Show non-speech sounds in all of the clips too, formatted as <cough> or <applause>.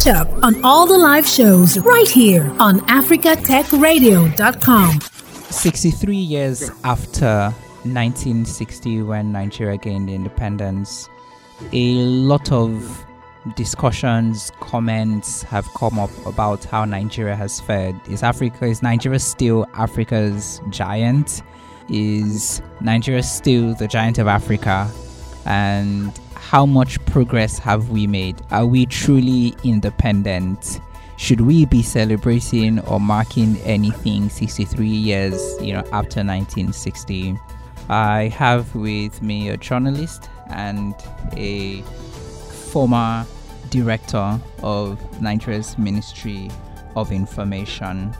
Catch up on all the live shows right here on africatechradio.com. 63 years after 1960 when Nigeria gained independence, a lot of discussions, comments have come up about how Nigeria has fared. Is Africa is Nigeria still Africa's giant? Is Nigeria still the giant of Africa? And how much progress have we made? Are we truly independent? Should we be celebrating or marking anything 63 years, you know, after 1960? I have with me a journalist and a former director of Nigeria's Ministry of Information,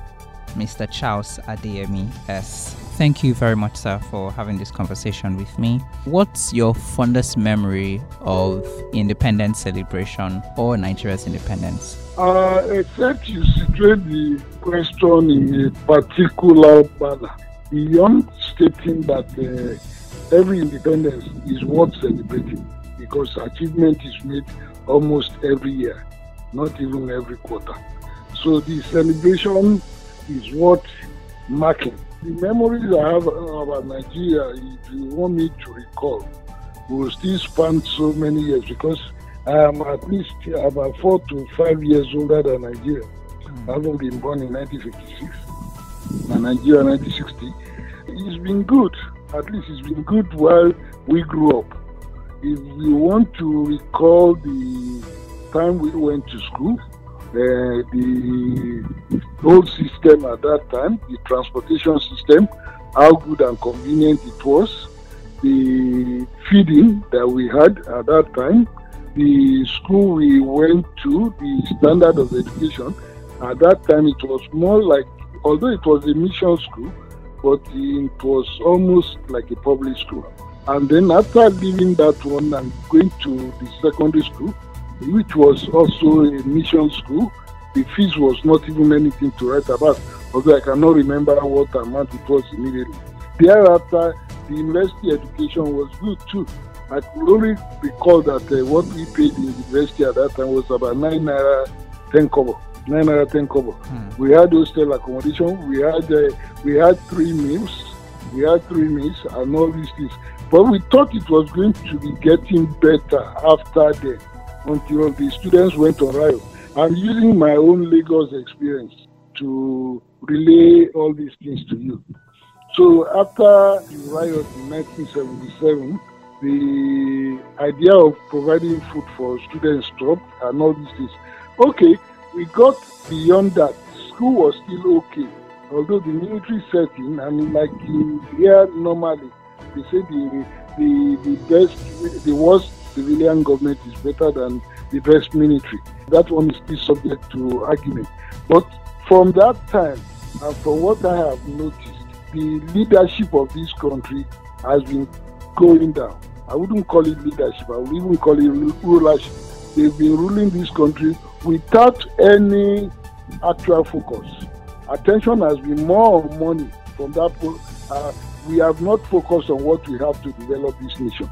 Mr. Charles Adeyemi S. Thank you very much, sir, for having this conversation with me. What's your fondest memory of independence celebration or Nigeria's independence? Uh, except you situate the question in a particular manner, beyond stating that uh, every independence is worth celebrating because achievement is made almost every year, not even every quarter. So the celebration is what marking. The memories I have about Nigeria, if you want me to recall, will still span so many years because I am at least about four to five years older than Nigeria. I haven't been born in 1956 and Nigeria 1960. It's been good. At least it's been good while we grew up. If you want to recall the time we went to school, uh, the whole system at that time, the transportation system, how good and convenient it was, the feeding that we had at that time, the school we went to, the standard of education, at that time it was more like, although it was a mission school, but it was almost like a public school. And then after leaving that one and going to the secondary school, which was also a mission school, the fees was not even anything to write about, although I cannot remember what amount it was immediately. Thereafter, the university education was good too. I could only recall that uh, what we paid in university at that time was about 9 naira 10 kobo. 9 naira 10 kobo. Hmm. We had hostel accommodation, we had, uh, we had three meals, we had three meals and all these things. But we thought it was going to be getting better after that until the students went on riot. I'm using my own Lagos experience to relay all these things to you. So after the riot in 1977, the idea of providing food for students stopped and all these things. Okay, we got beyond that. School was still okay, although the military setting and like here normally they say the the the best the worst civilian government is better than the best military. That one is still subject to argument. But from that time, and from what I have noticed, the leadership of this country has been going down. I wouldn't call it leadership, I would even call it rulership. They've been ruling this country without any actual focus. Attention has been more on money from that. Uh, we have not focused on what we have to develop this nation.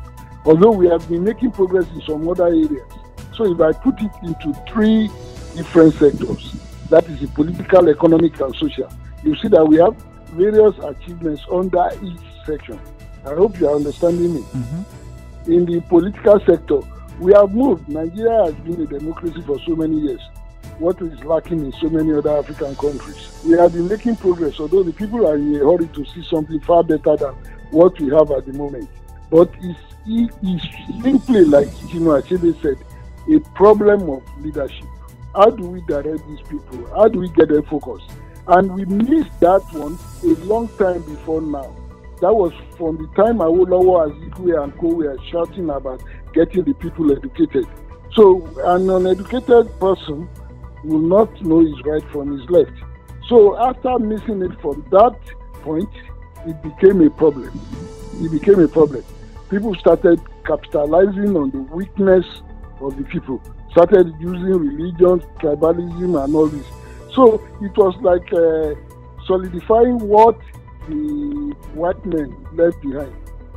Although we have been making progress in some other areas. So if I put it into three different sectors, that is the political, economic, and social, you see that we have various achievements under each section. I hope you are understanding me. Mm-hmm. In the political sector, we have moved. Nigeria has been a democracy for so many years. What is lacking in so many other African countries? We have been making progress, although the people are in a hurry to see something far better than what we have at the moment. But it's, it's simply like know, Achebe said, a problem of leadership. How do we direct these people? How do we get them focused? And we missed that one a long time before now. That was from the time Awolowo, Azikiwe, and Co were shouting about getting the people educated. So an uneducated person will not know his right from his left. So after missing it from that point, it became a problem. It became a problem. People started capitalizing on the weakness of the people, started using religion, tribalism, and all this. So it was like uh, solidifying what the white men left behind.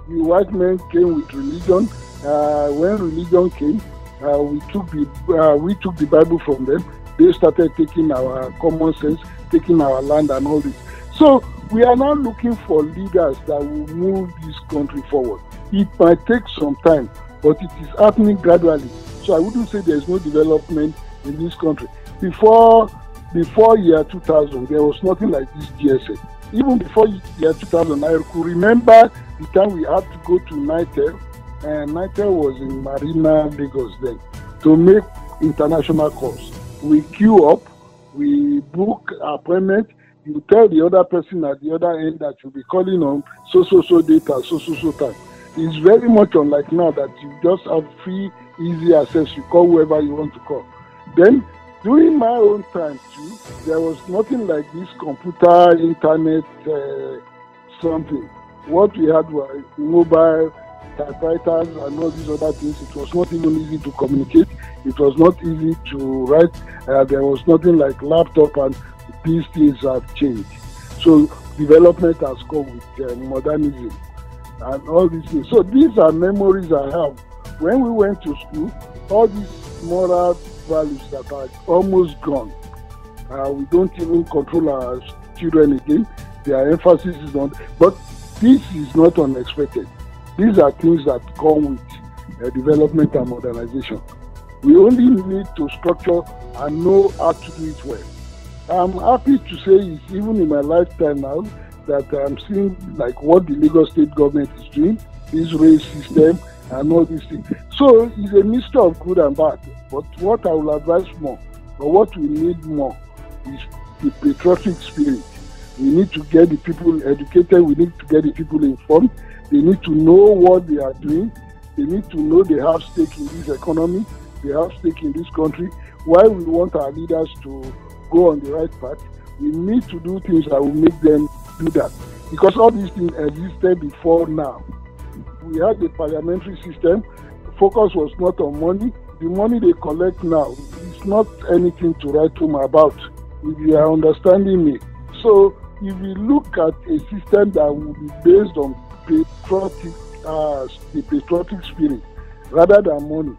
The white men came with religion. Uh, when religion came, Uh, we took the uh, we took the Bible from them. They started taking our common sense, taking our land and all this. So we are now looking for leaders that will move this country forward. It might take some time, but it is happening gradually. So I wouldn't say there is no development in this country. Before before year 2000, there was nothing like this GSA. Even before year 2000, I could remember the time we had to go to NITEL, and NITEL was in Marina, Lagos then, to make international calls. We queue up, we book appointment, you tell the other person at the other end that you'll be calling on so so so data, so so so time. It's very much unlike now that you just have free, easy access. You call whoever you want to call. Then during my own time too, there was nothing like this computer, internet, uh, something. What we had were mobile typewriters and all these other things. It was not even easy to communicate. It was not easy to write. Uh, there was nothing like laptop, and these things have changed. So development has come with uh, modernism and all these things. So these are memories I have. When we went to school, all these moral values that are almost gone. Uh, we don't even control our children again. Their emphasis is on, but this is not unexpected. These are things that come with uh, development and modernization. We only need to structure and know how to do it well. I'm happy to say, even in my lifetime now, that I'm seeing like what the Lagos state government is doing, this race system, and all these things. So it's a mixture of good and bad. But what I will advise more, or what we need more, is the patriotic spirit. We need to get the people educated. We need to get the people informed. They need to know what they are doing. They need to know they have stake in this economy. They have stake in this country. Why we want our leaders to go on the right path, we need to do things that will make them do that. Because all these things existed before now. We had a parliamentary system. Focus was not on money. The money they collect now is not anything to write home about, if you are understanding me. So if we look at a system that will be based on patriotic, uh, the patriotic spirit rather than money,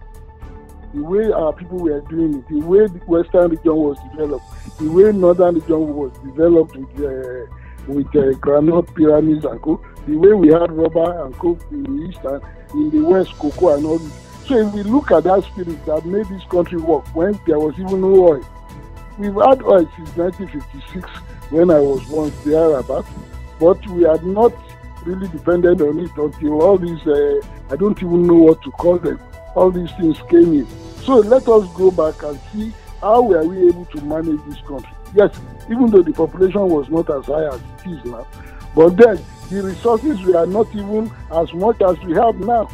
the way our people were doing it, the way the Western region was developed, the way Northern region was developed with uh, with uh, granite pyramids and co, the way we had rubber and co in the east and in the west, cocoa and all this. So if we look at that spirit that made this country work when there was even no oil, we've had oil since 1956 when I was born there about, but we had not really depended on it until all these, uh, I don't even know what to call them, all these things came in. So let us go back and see how were we able to manage this country. Yes, even though the population was not as high as it is now, but then the resources were not even as much as we have now.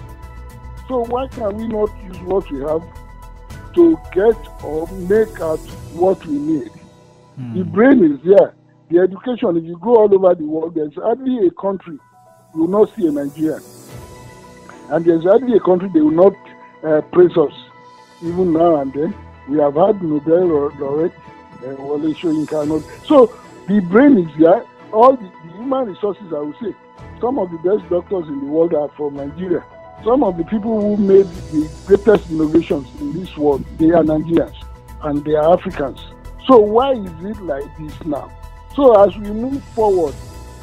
So why can we not use what we have to get or make out what we need? Mm. The brain is there. The education, if you go all over the world, there's hardly a country you will not see a Nigerian. And there's hardly a country they will not uh, praise us. Even now and then, we have had Nobel laureate uh, Wole Soyinka. So the brain is there. All the, the human resources, I would say, some of the best doctors in the world are from Nigeria. Some of the people who made the greatest innovations in this world, they are Nigerians and they are Africans. So why is it like this now? So as we move forward,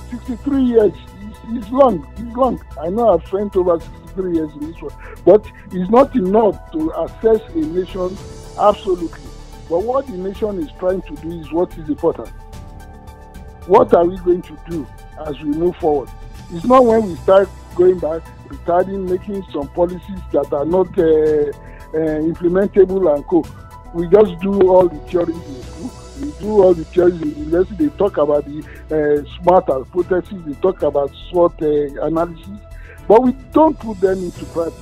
63 years is, is long, it's long. I know I've spent over 63 years in this world, but it's not enough to assess a nation absolutely. But what the nation is trying to do is what is important. What are we going to do as we move forward? It's not when we start going back, retarding, making some policies that are not uh, uh, implementable and co. We just do all the theories in school. We do all the theories in university. They talk about the uh, smart hypothesis. They talk about SWOT uh, analysis. But we don't put them into practice.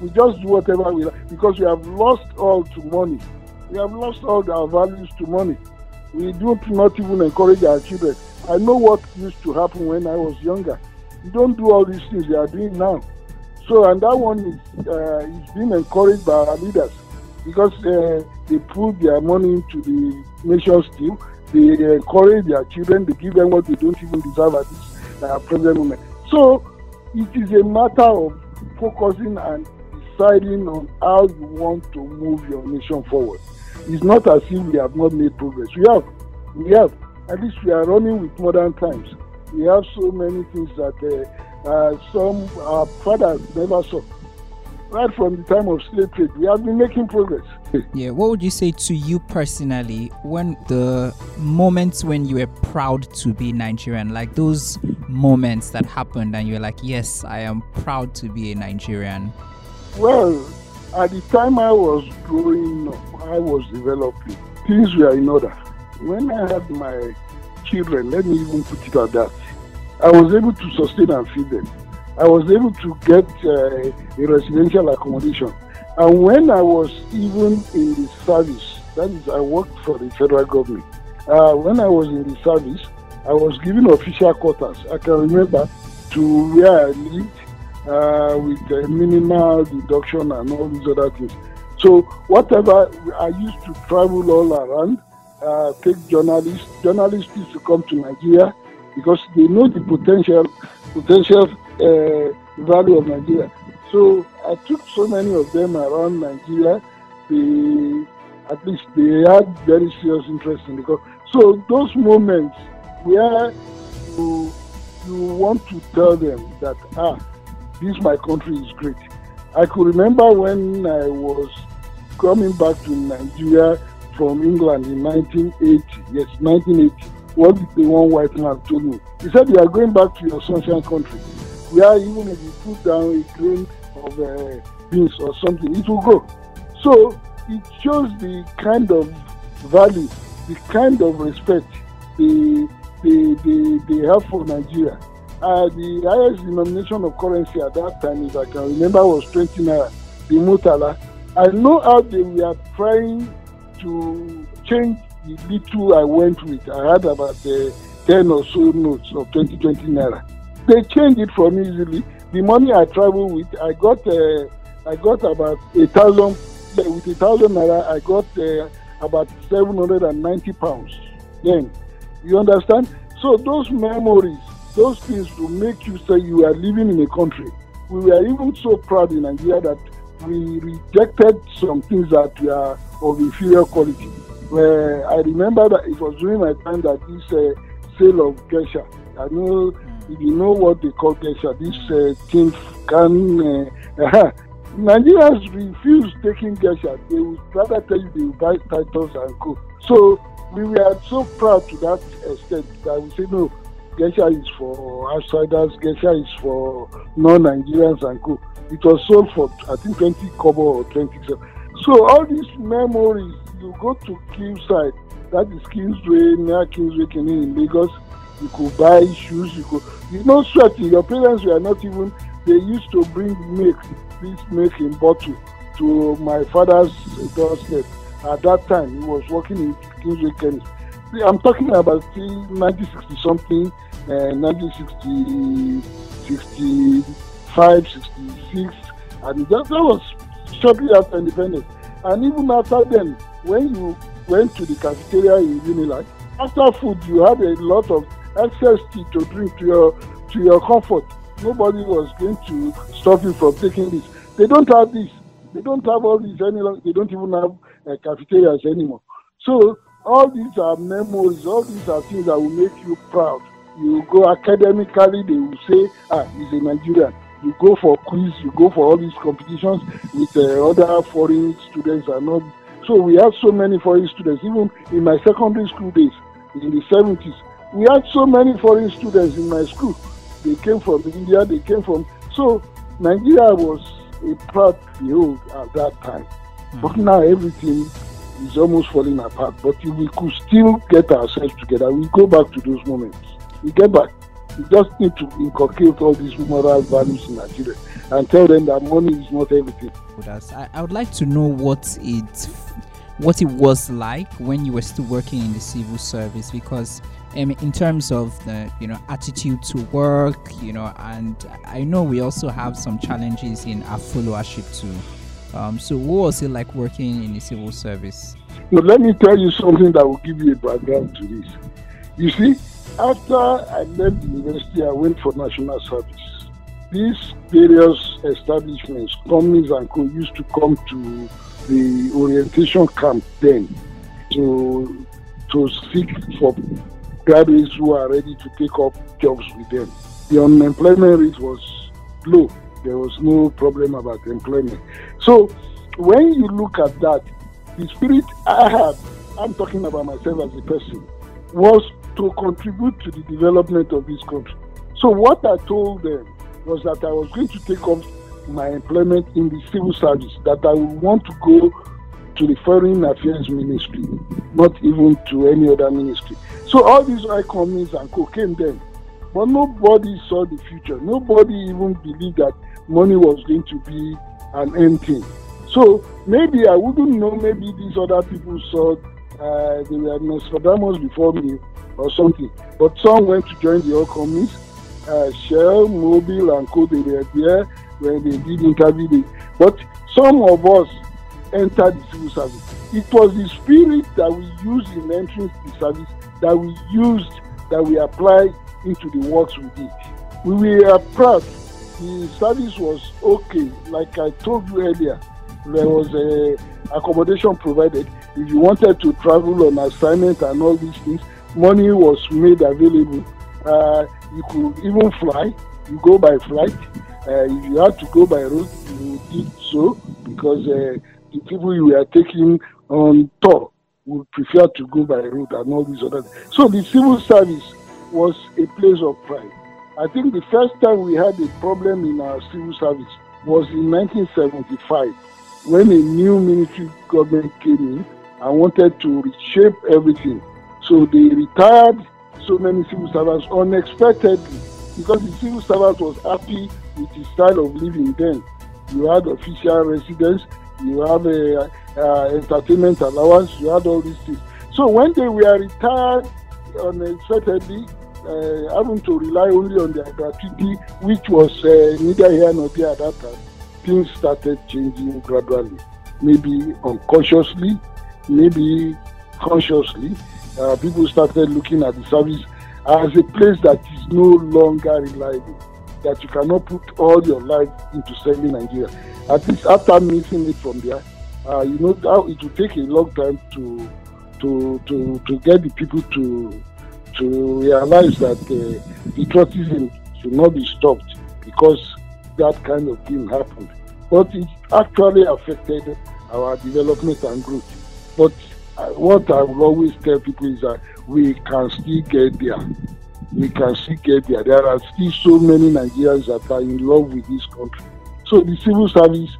We just do whatever we like because we have lost all to money. We have lost all our values to money. We do not even encourage our children. I know what used to happen when I was younger. You don't do all these things they are doing now. So, and that one is, uh, is being encouraged by our leaders because uh, they put their money into the nation's team. They encourage their children. They give them what they don't even deserve at this uh, present moment. So, it is a matter of focusing and deciding on how you want to move your nation forward. It's not as if we have not made progress. We have. We have. At least we are running with modern times. We have so many things that uh, uh, some our fathers never saw. Right from the time of slave trade, we have been making progress. Yeah, what would you say to you personally when the moments when you were proud to be Nigerian, like those moments that happened and you're like, yes, I am proud to be a Nigerian? Well, at the time I was growing up, I was developing. Things were in order. When I had my children, let me even put it at that, I was able to sustain and feed them. I was able to get uh, a residential accommodation. And when I was even in the service, that is, I worked for the federal government. Uh, when I was in the service, I was given official quarters. I can remember to where I lived uh, with a minimal deduction and all these other things. So whatever I used to travel all around, uh, take journalists. Journalists used to come to Nigeria because they know the potential potential uh, value of Nigeria. So I took so many of them around Nigeria. They at least they had very serious interest in the So those moments where you you want to tell them that ah this my country is great. I could remember when I was coming back to Nigeria from England in 1980. Yes, 1980. What the one white man told me? He said, "You are going back to your sunshine country, where even if you put down a grain of uh, beans or something, it will grow." So it shows the kind of value, the kind of respect they they they, they have for Nigeria. Uh, the highest denomination of currency at that time, if I can remember, was 20 naira, the Murtala. I know how they were trying to change the little I went with. I had about uh, 10 or so notes of 20, 20 naira. They changed it for me easily. The money I traveled with, I got uh, I got about a thousand, with a thousand naira, I got uh, about 790 pounds. Then, you understand? So those memories, those things to make you say you are living in a country. We were even so proud in Nigeria that we rejected some things that were of inferior quality. Where I remember that it was during my time that this uh, sale of geisha. I know if you know what they call geisha, this uh, thing can. Uh, <laughs> Nigerians refuse taking geisha. They would rather tell you they will buy Titus and co. So we were so proud to that extent that we say no, geisha is for outsiders, geisha is for non-Nigerians and co. It was sold for I think 20 kobo or 20. So all these memories, you go to Kingside, that is Kingsway, near Kingsway in Lagos, you could buy shoes, you could, you know, sweating. Your parents were not even, they used to bring milk, this milk in bottle to my father's doorstep. At that time, he was working in Kingsway Chemist. I'm talking about 1960 something, uh, 1960, 65, 66, and that, that was shortly after independence. And even after then, when you went to the cafeteria in Unilag, after food you had a lot of excess tea to drink to your to your comfort. Nobody was going to stop you from taking this. They don't have this. They don't have all these any They don't even have uh, cafeterias anymore. So all these are memories. All these are things that will make you proud. You go academically, they will say, ah, he's a Nigerian you go for quiz, you go for all these competitions with uh, other foreign students and all. So we had so many foreign students. Even in my secondary school days, in the 70s, we had so many foreign students in my school. They came from India, they came from. So Nigeria was a proud behold at that time. Mm. But now everything is almost falling apart. But we could still get ourselves together, we go back to those moments. We get back. We just need to inculcate all these moral values in Nigeria and tell them that money is not everything. I, I would like to know what it what it was like when you were still working in the civil service because um, in terms of the you know attitude to work you know and i know we also have some challenges in our followership too um, so what was it like working in the civil service but let me tell you something that will give you a background to this you see after I left the university, I went for national service. these various establishments, companies and co used to come to the orientation camp then to to seek for graduates who are ready to take up jobs with them. The unemployment rate was low. There was no problem about employment. So when you look at that, the spirit I had, I'm talking about myself as a person, was to contribute to the development of this country. So what I told them was that I was going to take up my employment in the civil service, that I would want to go to the Foreign Affairs Ministry, not even to any other ministry. So all these companies and co came then. But nobody saw the future. Nobody even believed that money was going to be an end thing. So maybe I wouldn't know, maybe these other people saw uh, they were Nostradamus before me or something. But some went to join the oil companies. Uh, Shell, Mobil, and Co. They were there when they did interview. But some of us entered the civil service. It was the spirit that we used in entering the service that we used, that we applied into the works we did. We were proud. The service was okay. Like I told you earlier, there was a accommodation provided. If you wanted to travel on assignment and all these things, money was made available. Uh, you could even fly. You go by flight. Uh, if you had to go by road, you did so because uh, the people you were taking on tour would prefer to go by road and all these other things. So the civil service was a place of pride. I think the first time we had a problem in our civil service was in 1975 when a new military government came in and wanted to reshape everything. So they retired so many civil servants unexpectedly because the civil servant was happy with his style of living then. You had official residence, you have a, uh, entertainment allowance, you had all these things. So when they were retired unexpectedly, uh, having to rely only on their gratuity, which was uh, neither here nor there at that time, things started changing gradually. Maybe unconsciously, maybe consciously. Uh, people started looking at the service as a place that is no longer reliable, that you cannot put all your life into serving Nigeria. At least after missing it from there, uh, you know it will take a long time to to to to get the people to to realize that uh, patriotism should not be stopped because that kind of thing happened. But it actually affected our development and growth. But uh, what I will always tell people is that we can still get there. We can still get there. There are still so many Nigerians that are in love with this country. So the civil service,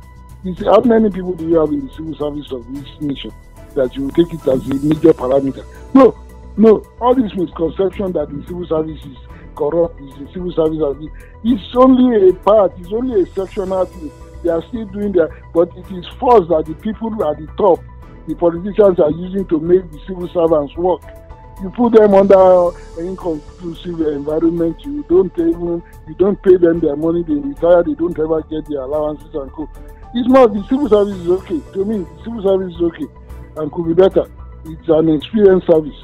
is, how many people do you have in the civil service of this nation that you take it as a major parameter? No, no. All this misconception that the civil service is corrupt, is the civil service, it's only a part, it's only a sectional thing. They are still doing that, but it is forced that the people at the top, the politicians are using to make the civil servants work you put them under inconclusive environment you don't even you don't pay them their money they retire they don't ever get their allowances and co it's not the civil service is okay to me the civil service is okay and could be better it's an experienced service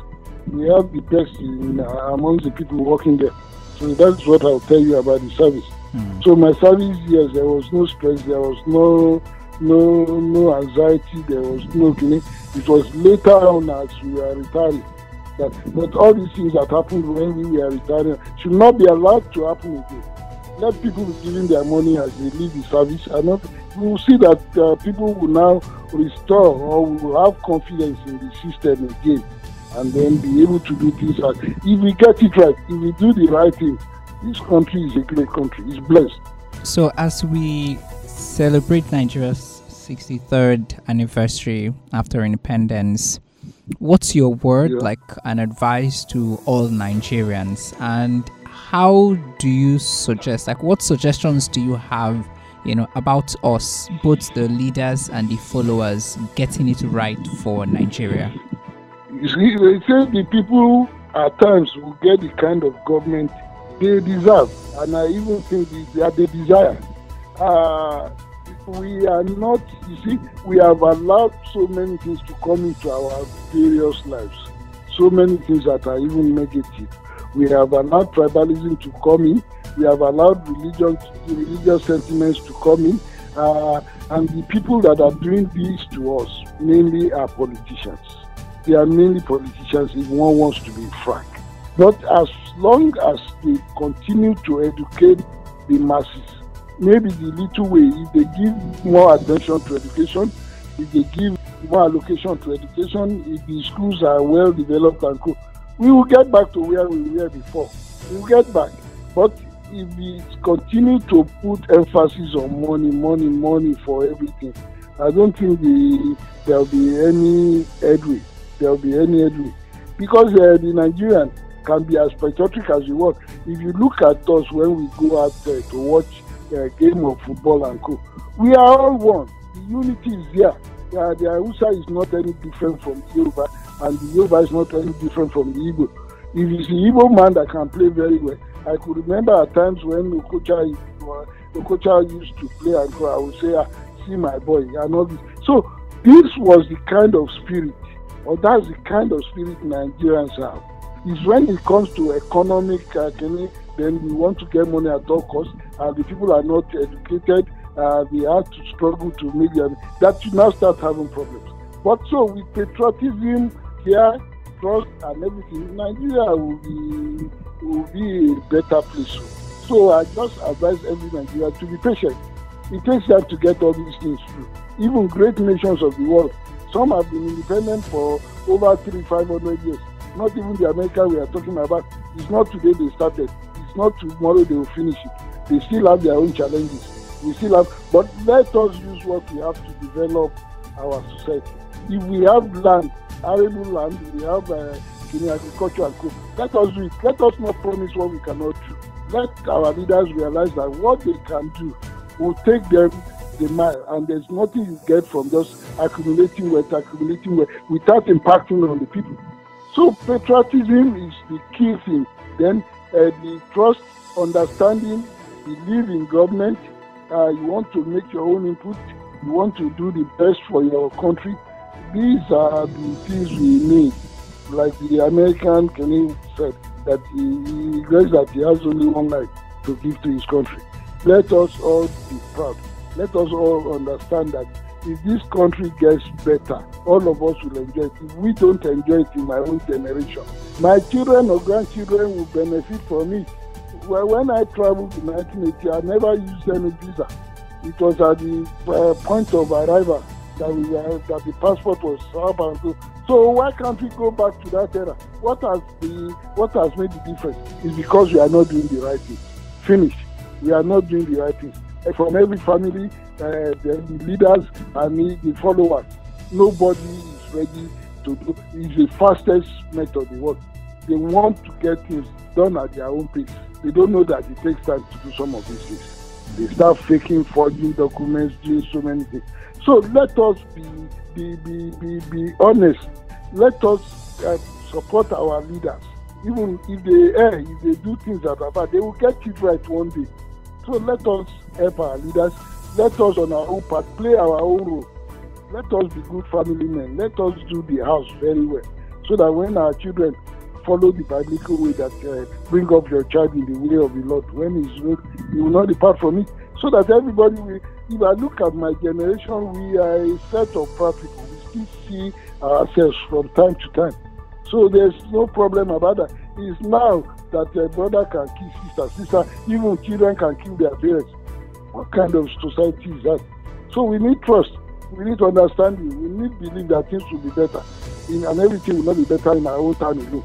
we have the best in uh, amongst the people working there so that's what i'll tell you about the service mm. so my service yes there was no stress there was no no no anxiety there was no feeling it was later on as we were retiring that but all these things that happened when we were retiring should not be allowed to happen again. Let people be giving their money as they leave the service and not we will see that uh, people will now restore or will have confidence in the system again and then be able to do things right. If we get it right, if we do the right thing, this country is a great country. It's blessed. So as we celebrate Nigeria's 63rd anniversary after independence, what's your word, yeah. like an advice to all Nigerians, and how do you suggest, like, what suggestions do you have, you know, about us, both the leaders and the followers, getting it right for Nigeria? You see, they say the people at times will get the kind of government they deserve, and I even think that they desire. Uh, we are not, you see, we have allowed so many things to come into our various lives, so many things that are even negative. We have allowed tribalism to come in, We have allowed religion, religious sentiments to come in. Uh, and the people that are doing this to us mainly are politicians. They are mainly politicians if one wants to be frank. But as long as they continue to educate the masses, maybe the little way, if they give more attention to education, if they give more allocation to education, if the schools are well developed and cool, we will get back to where we were before. We will get back. But if we continue to put emphasis on money, money, money for everything, I don't think the, there'll be any headway. There'll be any headway. Because uh, the Nigerian can be as patriotic as you want. If you look at us when we go out there to watch a uh, game of football and co, we are all one. The unity is there. Uh, the Hausa is not any different from the Yoruba, and the Yoruba is not any different from the Igbo. If it's the Igbo man that can play very well, I could remember at times when Okocha, Okocha used to play and go, I would say, ah, see my boy, and all this. So this was the kind of spirit, or that's the kind of spirit Nigerians have. Is when it comes to economic, uh, then we want to get money at all costs, and the people are not educated, uh, they have to struggle to make them. That should now start having problems. But so with patriotism here, trust and everything, Nigeria will be will be a better place. So I just advise every Nigerian to be patient. It takes time to get all these things through. Even great nations of the world, some have been independent for over three, five hundred years. Not even the America we are talking about. It's not today they started. It's not tomorrow they will finish it. They still have their own challenges. We still have, but let us use what we have to develop our society. If we have land, arable land, we have uh, in agriculture and co. Let us do it. Let us not promise what we cannot do. Let our leaders realize that what they can do will take them the and there's nothing you get from just accumulating wealth, accumulating wealth without impacting on the people. So patriotism is the key thing. Then uh, the trust, understanding, believe in government. Uh, you want to make your own input. You want to do the best for your country. These are the things we need like the American Kenny said, that he, he regrets that he has only one life to give to his country. Let us all be proud. Let us all understand that if this country gets better, all of us will enjoy it. If we don't enjoy it in my own generation, my children or grandchildren will benefit from it. Well, when I traveled in 1980, I never used any visa. It was at the uh, point of arrival that we were, that the passport was so. So why can't we go back to that era? What has the what has made the difference is because we are not doing the right thing. Finish. We are not doing the right thing. From every family, uh, the leaders and the followers, nobody is ready to do. It's the fastest method in the world. They want to get things done at their own pace. They don't know that it takes time to do some of these things. They start faking, forging documents, doing so many things. So let us be be be be, be honest. Let us uh, support our leaders. Even if they err, if they do things that are bad, they will get it right one day. So let us help our leaders. Let us on our own part play our own role. Let us be good family men. Let us do the house very well. So that when our children follow the biblical way that uh, bring up your child in the way of the Lord, when he's road, he will not depart from it. So that everybody will if I look at my generation, we are a set of people. We still see ourselves from time to time. So there's no problem about that. It's now that a brother can kill sister, sister, even children can kill their parents. What kind of society is that? So we need trust. We need understanding. We need belief that things will be better. In, and everything will not be better in our own time alone.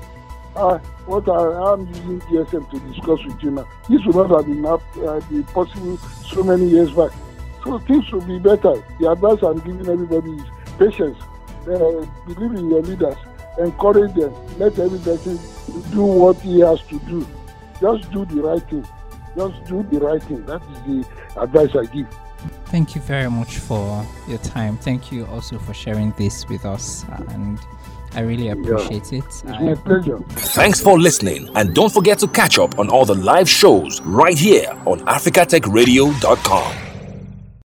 Uh, what I am using GSM to discuss with you now, this would not have been uh, possible so many years back. So things will be better. The advice I'm giving everybody is patience. Uh, believe in your leaders. Encourage them. Let every person do what he has to do. Just do the right thing. Just do the right thing. That is the advice I give. Thank you very much for your time. Thank you also for sharing this with us. And I really appreciate yeah. it. It's my pleasure. Thanks for listening. And don't forget to catch up on all the live shows right here on AfricaTechRadio.com.